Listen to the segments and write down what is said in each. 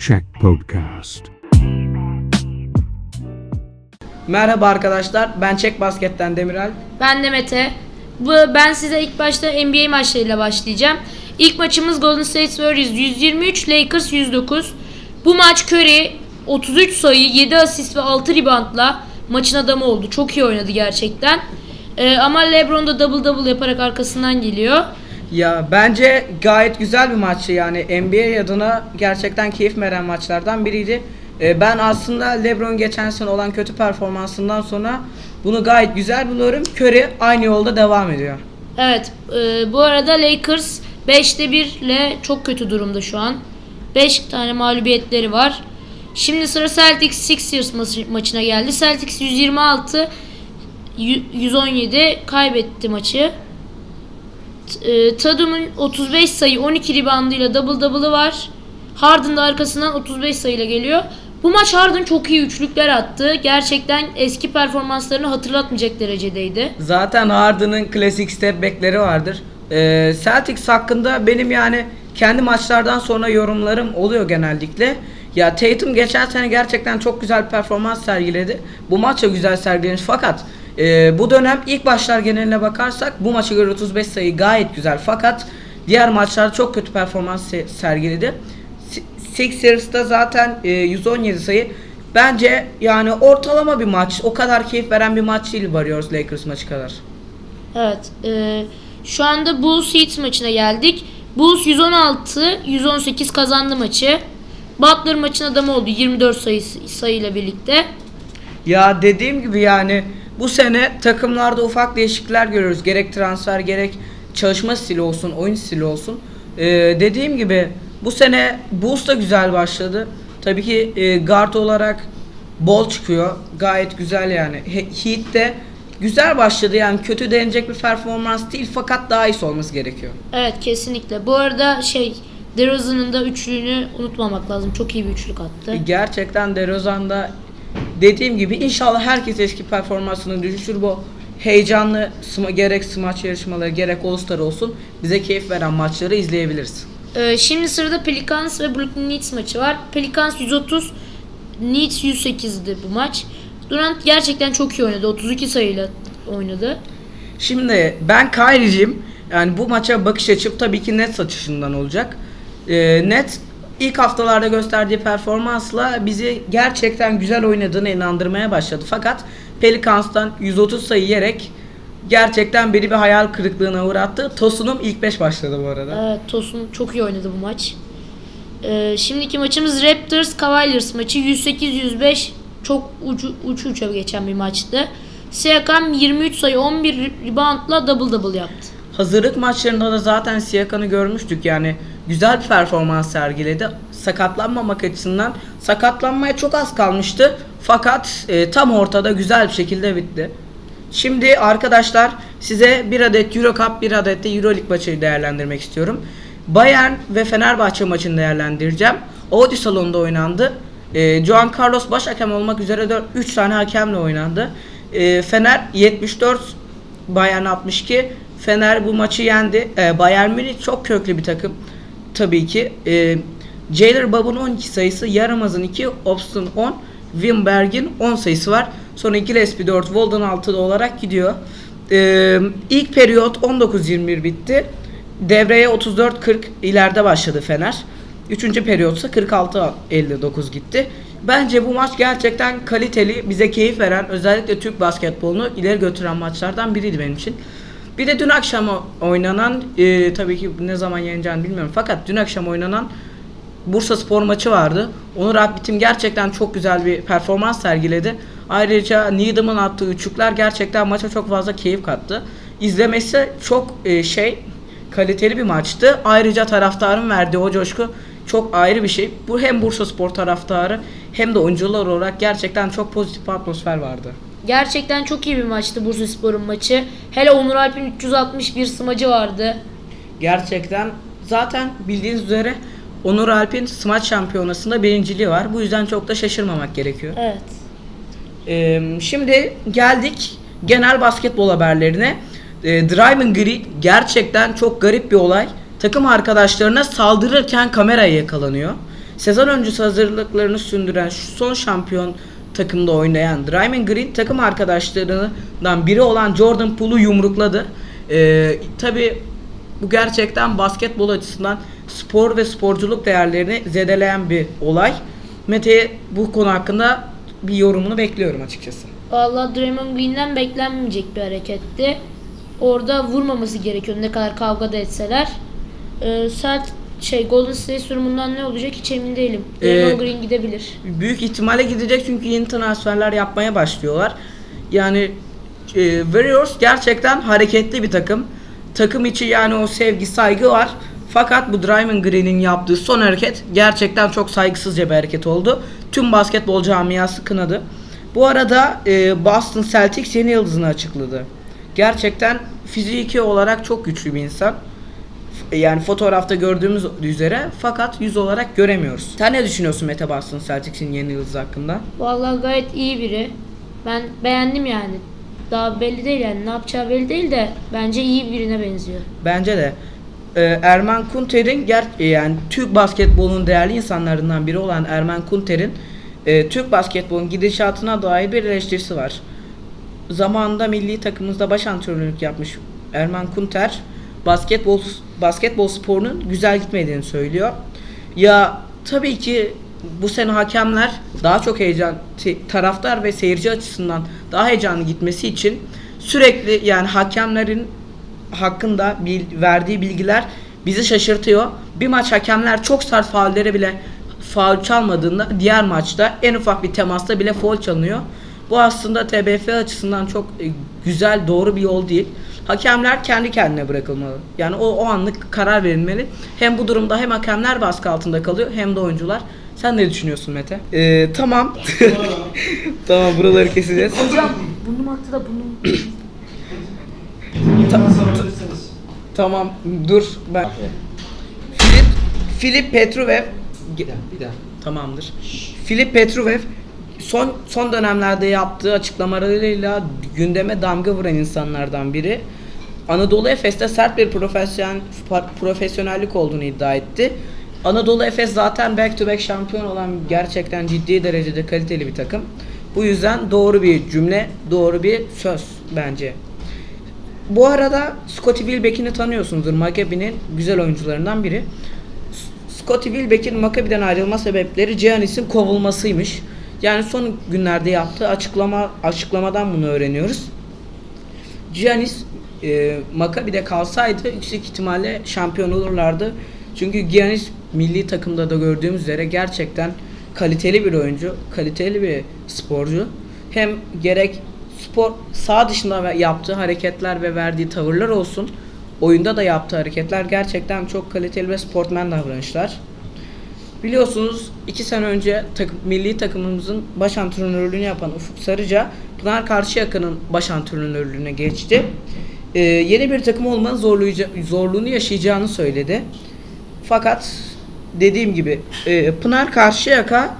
Check Podcast. Merhaba arkadaşlar, ben Çek Basket'ten Demirel. Ben de Mete. Bu, ben size ilk başta NBA maçlarıyla başlayacağım. İlk maçımız Golden State Warriors 123, Lakers 109. Bu maç Curry 33 sayı, 7 asist ve 6 reboundla maçın adamı oldu. Çok iyi oynadı gerçekten. Ee, ama LeBron da double double yaparak arkasından geliyor. Ya bence gayet güzel bir maçtı yani NBA adına gerçekten keyif veren maçlardan biriydi. Ee, ben aslında LeBron geçen sene olan kötü performansından sonra bunu gayet güzel buluyorum. Curry aynı yolda devam ediyor. Evet, e, bu arada Lakers 5'te 1 ile çok kötü durumda şu an. 5 tane mağlubiyetleri var. Şimdi sıra Celtics Sixers maçı- maçına geldi. Celtics 126 yu- 117 kaybetti maçı. E, Tatum'un 35 sayı 12 reboundıyla double double'ı var. Harden da arkasından 35 sayıyla geliyor. Bu maç Harden çok iyi üçlükler attı. Gerçekten eski performanslarını hatırlatmayacak derecedeydi. Zaten Harden'ın klasik step back'leri vardır. Ee, Celtics hakkında benim yani kendi maçlardan sonra yorumlarım oluyor genellikle. Ya Tatum geçen sene gerçekten çok güzel performans sergiledi. Bu maç da güzel sergilemiş fakat e, bu dönem ilk başlar geneline bakarsak bu maçı göre 35 sayı gayet güzel fakat diğer maçlarda çok kötü performans se- sergiledi. Si- Sixers'ta zaten e, 117 sayı. Bence yani ortalama bir maç. O kadar keyif veren bir maç değil Warriors Lakers maçı kadar. Evet. e, şu anda Bulls Heat maçına geldik. Bulls 116 118 kazandı maçı. Butler maçın adamı oldu 24 sayı sayıyla birlikte. Ya dediğim gibi yani bu sene takımlarda ufak değişiklikler görüyoruz. Gerek transfer gerek çalışma stili olsun, oyun stili olsun. Ee, dediğim gibi bu sene Bulls da güzel başladı. Tabii ki e, guard olarak bol çıkıyor. Gayet güzel yani. He- Heat de güzel başladı yani kötü denecek bir performans değil fakat daha iyisi olması gerekiyor. Evet kesinlikle. Bu arada şey DeRozan'ın da üçlüğünü unutmamak lazım. Çok iyi bir üçlük attı. Gerçekten DeRozan da dediğim gibi inşallah herkes eski performansını düşürür bu heyecanlı gerek smaç yarışmaları gerek All Star olsun bize keyif veren maçları izleyebiliriz. Ee, şimdi sırada Pelicans ve Brooklyn Nets maçı var. Pelicans 130, Nets 108'di bu maç. Durant gerçekten çok iyi oynadı. 32 sayıyla oynadı. Şimdi ben Kyrie'ciyim. Yani bu maça bakış açım tabii ki net açısından olacak. Ee, net ilk haftalarda gösterdiği performansla bizi gerçekten güzel oynadığını inandırmaya başladı. Fakat Pelicans'tan 130 sayı yiyerek gerçekten beni bir hayal kırıklığına uğrattı. Tosun'um ilk 5 başladı bu arada. Evet Tosun çok iyi oynadı bu maç. Ee, şimdiki maçımız Raptors Cavaliers maçı 108-105 çok ucu, uç uça geçen bir maçtı. Siakam 23 sayı 11 reboundla double double yaptı. Hazırlık maçlarında da zaten Siakan'ı görmüştük yani güzel bir performans sergiledi. Sakatlanmamak açısından sakatlanmaya çok az kalmıştı fakat e, tam ortada güzel bir şekilde bitti. Şimdi arkadaşlar size bir adet Euro Cup bir adet de Euro League maçı değerlendirmek istiyorum. Bayern ve Fenerbahçe maçını değerlendireceğim. Audi salonunda oynandı. E, Juan Carlos baş hakem olmak üzere 3 tane hakemle oynandı. E, Fener 74 Bayern 62. Fener bu maçı yendi. Ee, Bayern Münih çok köklü bir takım. Tabii ki. Ee, Jailer Bab'ın 12 sayısı, Yaramaz'ın 2, Obst'un 10, Wimberg'in 10 sayısı var. Sonra Gillespie 4, Walden 6 olarak gidiyor. Ee, ilk periyot 19-21 bitti. Devreye 34-40 ileride başladı Fener. Üçüncü periyotsa 46-59 gitti. Bence bu maç gerçekten kaliteli, bize keyif veren, özellikle Türk basketbolunu ileri götüren maçlardan biriydi benim için. Bir de dün akşam oynanan, e, tabii ki ne zaman yeneceğini bilmiyorum fakat dün akşam oynanan Bursa Spor maçı vardı. Onur Akbitim gerçekten çok güzel bir performans sergiledi. Ayrıca Needham'ın attığı üçlükler gerçekten maça çok fazla keyif kattı. İzlemesi çok e, şey kaliteli bir maçtı. Ayrıca taraftarın verdiği o coşku çok ayrı bir şey. Bu hem Bursa Spor taraftarı hem de oyuncular olarak gerçekten çok pozitif bir atmosfer vardı. Gerçekten çok iyi bir maçtı Bursaspor'un maçı. Hele Onur Alp'in 361 smacı vardı. Gerçekten zaten bildiğiniz üzere Onur Alp'in smaç şampiyonasında birinciliği var. Bu yüzden çok da şaşırmamak gerekiyor. Evet. Ee, şimdi geldik genel basketbol haberlerine. Ee, Draymond Green gerçekten çok garip bir olay. Takım arkadaşlarına saldırırken kameraya yakalanıyor. sezon öncesi hazırlıklarını sürdüren şu son şampiyon takımda oynayan Draymond Green takım arkadaşlarından biri olan Jordan Poole'u yumrukladı. Ee, Tabi bu gerçekten basketbol açısından spor ve sporculuk değerlerini zedeleyen bir olay. Mete bu konu hakkında bir yorumunu bekliyorum açıkçası. Vallahi Draymond Green'den beklenmeyecek bir hareketti. Orada vurmaması gerekiyor ne kadar kavga da etseler. Ee, sert şey Golden State durumundan ne olacak hiç emin değilim. Draymond Ee, Green gidebilir. Büyük ihtimalle gidecek çünkü yeni transferler yapmaya başlıyorlar. Yani e, Warriors gerçekten hareketli bir takım. Takım içi yani o sevgi, saygı var. Fakat bu Draymond Green'in yaptığı son hareket gerçekten çok saygısızca bir hareket oldu. Tüm basketbol camiası kınadı. Bu arada e, Boston Celtics yeni yıldızını açıkladı. Gerçekten fiziki olarak çok güçlü bir insan. F- Yani fotoğrafta gördüğümüz üzere fakat yüz olarak göremiyoruz. Sen ne düşünüyorsun Mete Boston Celtics'in yeni yıldızı hakkında? Vallahi gayet iyi biri. Ben beğendim yani. Daha belli değil yani ne yapacağı belli değil de bence iyi birine benziyor. Bence de. Ee, Erman Kunter'in ger e, yani Türk basketbolunun değerli insanlarından biri olan Erman Kunter'in e, Türk basketbolun gidişatına dair bir eleştirisi var. Zamanında milli takımımızda baş antrenörlük yapmış Erman Kunter basketbol basketbol sporunun güzel gitmediğini söylüyor. Ya tabii ki bu sene hakemler daha çok heyecan taraftar ve seyirci açısından daha heyecanlı gitmesi için sürekli yani hakemlerin hakkında bil- verdiği bilgiler bizi şaşırtıyor. Bir maç hakemler çok sert faullere bile faul çalmadığında diğer maçta en ufak bir temasta bile faul çalınıyor. Bu aslında TBF açısından çok e, güzel, doğru bir yol değil. Hakemler kendi kendine bırakılmalı. Yani o, o anlık karar verilmeli. Hem bu durumda hem hakemler baskı altında kalıyor hem de oyuncular. Sen ne düşünüyorsun Mete? Ee, tamam. tamam buraları keseceğiz. Hocam burnum aktı da burnum... Ta- tamam dur ben. Filip Filip Petruev Bir daha, bir daha. tamamdır. Filip Petruev son son dönemlerde yaptığı açıklamalarıyla gündeme damga vuran insanlardan biri. Anadolu Efes'te sert bir profesyonel profesyonellik olduğunu iddia etti. Anadolu Efes zaten back to back şampiyon olan gerçekten ciddi derecede kaliteli bir takım. Bu yüzden doğru bir cümle, doğru bir söz bence. Bu arada Scottie Wilbeck'ini tanıyorsunuzdur. Maccabi'nin güzel oyuncularından biri. Scottie Wilbeck'in Maccabi'den ayrılma sebepleri Giannis'in kovulmasıymış. Yani son günlerde yaptığı açıklama açıklamadan bunu öğreniyoruz. Giannis e, Maccabi'de kalsaydı yüksek ihtimalle şampiyon olurlardı. Çünkü Giannis milli takımda da gördüğümüz üzere gerçekten kaliteli bir oyuncu, kaliteli bir sporcu. Hem gerek spor sağ dışında yaptığı hareketler ve verdiği tavırlar olsun, oyunda da yaptığı hareketler gerçekten çok kaliteli ve sportmen davranışlar. Biliyorsunuz iki sene önce takım, milli takımımızın baş antrenörlüğünü yapan Ufuk Sarıca Pınar Karşıyaka'nın baş antrenörlüğüne geçti. Ee, yeni bir takım olmanın zorluğunu yaşayacağını söyledi. Fakat dediğim gibi e, Pınar Karşıyaka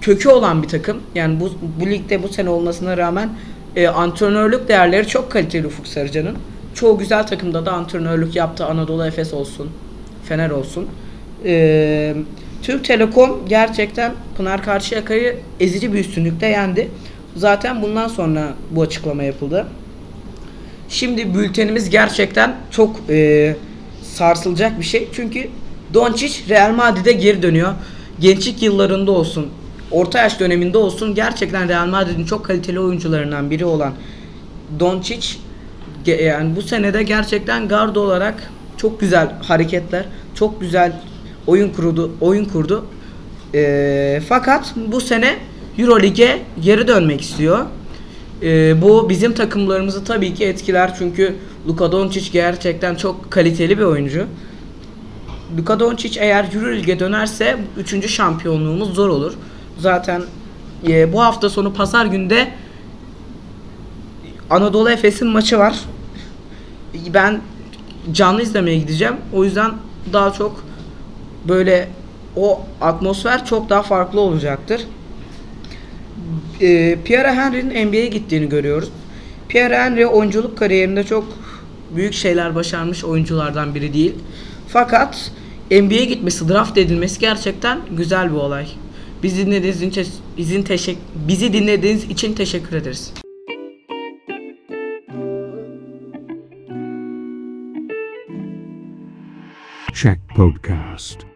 kökü olan bir takım. Yani bu, bu ligde bu sene olmasına rağmen e, antrenörlük değerleri çok kaliteli Ufuk Sarıcan'ın. Çoğu güzel takımda da antrenörlük yaptı. Anadolu Efes olsun, Fener olsun. E, Türk Telekom gerçekten Pınar Karşıyaka'yı ezici bir üstünlükle yendi. Zaten bundan sonra bu açıklama yapıldı. Şimdi bültenimiz gerçekten çok e, sarsılacak bir şey. Çünkü Doncic Real Madrid'e geri dönüyor. Gençlik yıllarında olsun, orta yaş döneminde olsun gerçekten Real Madrid'in çok kaliteli oyuncularından biri olan Doncic yani bu senede gerçekten gardo olarak çok güzel hareketler, çok güzel oyun kurdu, oyun kurdu. E, fakat bu sene EuroLeague'e geri dönmek istiyor. Ee, bu bizim takımlarımızı tabii ki etkiler çünkü Luka Doncic gerçekten çok kaliteli bir oyuncu. Luka Doncic eğer Euroleague'e dönerse 3. şampiyonluğumuz zor olur. Zaten e, bu hafta sonu pazar günde Anadolu Efes'in maçı var. Ben canlı izlemeye gideceğim. O yüzden daha çok böyle o atmosfer çok daha farklı olacaktır e, Pierre Henry'nin NBA'ye gittiğini görüyoruz. Pierre Henry oyunculuk kariyerinde çok büyük şeyler başarmış oyunculardan biri değil. Fakat NBA'ye gitmesi, draft edilmesi gerçekten güzel bir olay. Bizi dinlediğiniz için, bizim teşek bizi dinlediğiniz için teşekkür ederiz. Check Podcast.